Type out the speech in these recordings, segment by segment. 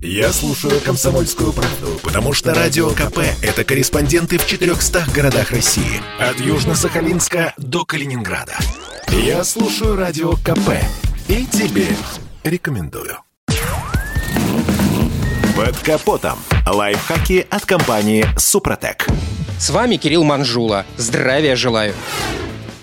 Я слушаю «Комсомольскую правду», потому что «Радио КП» — это корреспонденты в 400 городах России. От Южно-Сахалинска до Калининграда. Я слушаю «Радио КП» и тебе рекомендую. Под капотом. Лайфхаки от компании «Супротек». С вами Кирилл Манжула. Здравия желаю.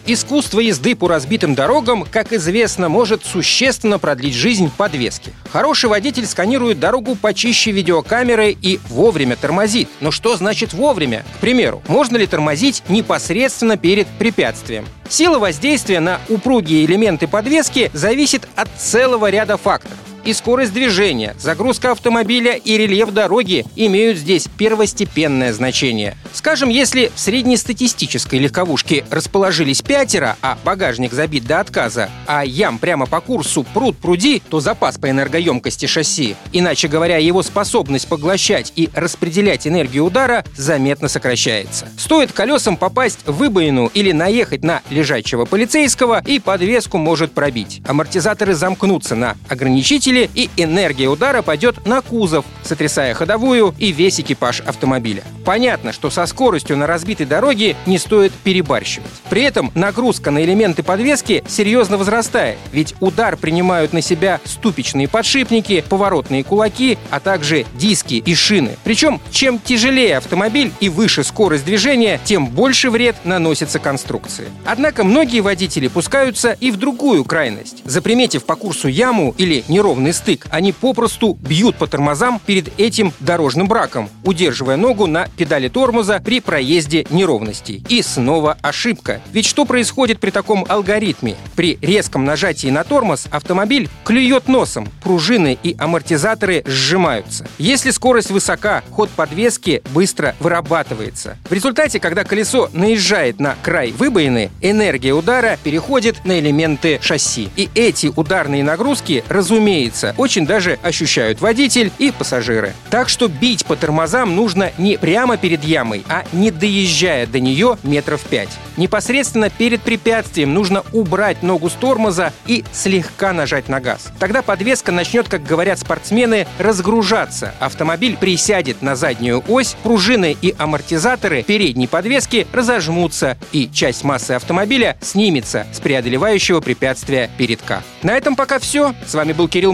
Искусство езды по разбитым дорогам, как известно, может существенно продлить жизнь подвески. Хороший водитель сканирует дорогу почище видеокамеры и вовремя тормозит. Но что значит вовремя? К примеру, можно ли тормозить непосредственно перед препятствием? Сила воздействия на упругие элементы подвески зависит от целого ряда факторов и скорость движения, загрузка автомобиля и рельеф дороги имеют здесь первостепенное значение. Скажем, если в среднестатистической легковушке расположились пятеро, а багажник забит до отказа, а ям прямо по курсу пруд пруди, то запас по энергоемкости шасси, иначе говоря, его способность поглощать и распределять энергию удара заметно сокращается. Стоит колесам попасть в выбоину или наехать на лежачего полицейского, и подвеску может пробить. Амортизаторы замкнутся на ограничителе автомобиле, и энергия удара пойдет на кузов, сотрясая ходовую и весь экипаж автомобиля. Понятно, что со скоростью на разбитой дороге не стоит перебарщивать. При этом нагрузка на элементы подвески серьезно возрастает, ведь удар принимают на себя ступичные подшипники, поворотные кулаки, а также диски и шины. Причем, чем тяжелее автомобиль и выше скорость движения, тем больше вред наносится конструкции. Однако многие водители пускаются и в другую крайность. Заприметив по курсу яму или неровный неровный стык. Они попросту бьют по тормозам перед этим дорожным браком, удерживая ногу на педали тормоза при проезде неровностей. И снова ошибка. Ведь что происходит при таком алгоритме? При резком нажатии на тормоз автомобиль клюет носом, пружины и амортизаторы сжимаются. Если скорость высока, ход подвески быстро вырабатывается. В результате, когда колесо наезжает на край выбоины, энергия удара переходит на элементы шасси. И эти ударные нагрузки, разумеется, разумеется, очень даже ощущают водитель и пассажиры. Так что бить по тормозам нужно не прямо перед ямой, а не доезжая до нее метров пять. Непосредственно перед препятствием нужно убрать ногу с тормоза и слегка нажать на газ. Тогда подвеска начнет, как говорят спортсмены, разгружаться. Автомобиль присядет на заднюю ось, пружины и амортизаторы передней подвески разожмутся, и часть массы автомобиля снимется с преодолевающего препятствия передка. На этом пока все. С вами был Кирилл